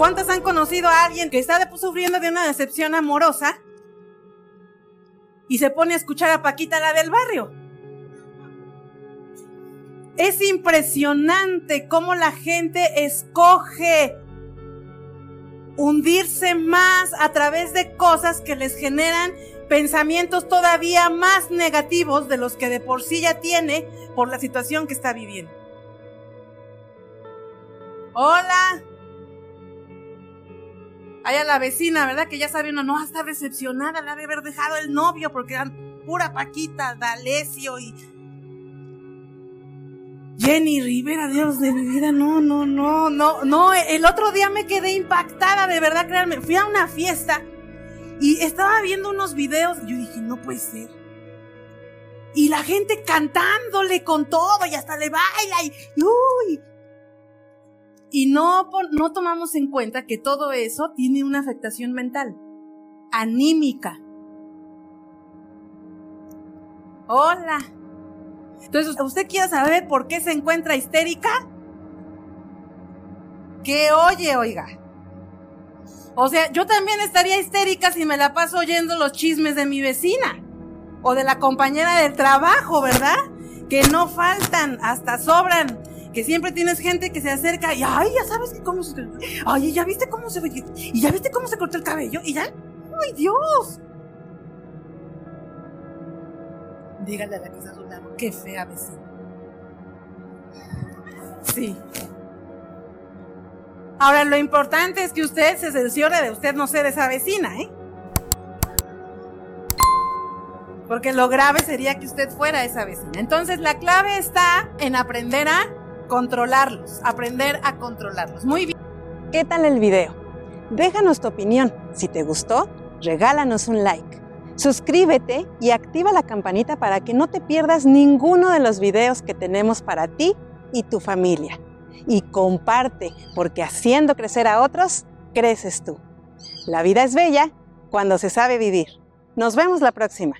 ¿Cuántas han conocido a alguien que está sufriendo de una decepción amorosa y se pone a escuchar a Paquita la del barrio? Es impresionante cómo la gente escoge hundirse más a través de cosas que les generan pensamientos todavía más negativos de los que de por sí ya tiene por la situación que está viviendo. Hola. Hay a la vecina, ¿verdad? Que ya sabe uno, no, está decepcionada, le ha de haber dejado el novio porque eran pura Paquita, D'Alessio y Jenny Rivera, Dios de mi vida, no, no, no, no, no. El otro día me quedé impactada, de verdad, créanme. Fui a una fiesta y estaba viendo unos videos y yo dije, no puede ser. Y la gente cantándole con todo y hasta le baila y, uy. Y no, no tomamos en cuenta que todo eso tiene una afectación mental, anímica. Hola. Entonces, ¿usted quiere saber por qué se encuentra histérica? Que oye, oiga. O sea, yo también estaría histérica si me la paso oyendo los chismes de mi vecina o de la compañera del trabajo, ¿verdad? Que no faltan, hasta sobran. Que siempre tienes gente que se acerca y, ay, ya sabes que cómo se... Ay, ya viste cómo se... Y ya viste cómo se cortó el cabello. Y ya... ¡Ay, Dios! Dígale a la que está a su lado, qué fea vecina. Sí. Ahora, lo importante es que usted se cerciore de usted no ser esa vecina, ¿eh? Porque lo grave sería que usted fuera esa vecina. Entonces, la clave está en aprender a controlarlos, aprender a controlarlos. Muy bien. ¿Qué tal el video? Déjanos tu opinión. Si te gustó, regálanos un like. Suscríbete y activa la campanita para que no te pierdas ninguno de los videos que tenemos para ti y tu familia. Y comparte, porque haciendo crecer a otros, creces tú. La vida es bella cuando se sabe vivir. Nos vemos la próxima.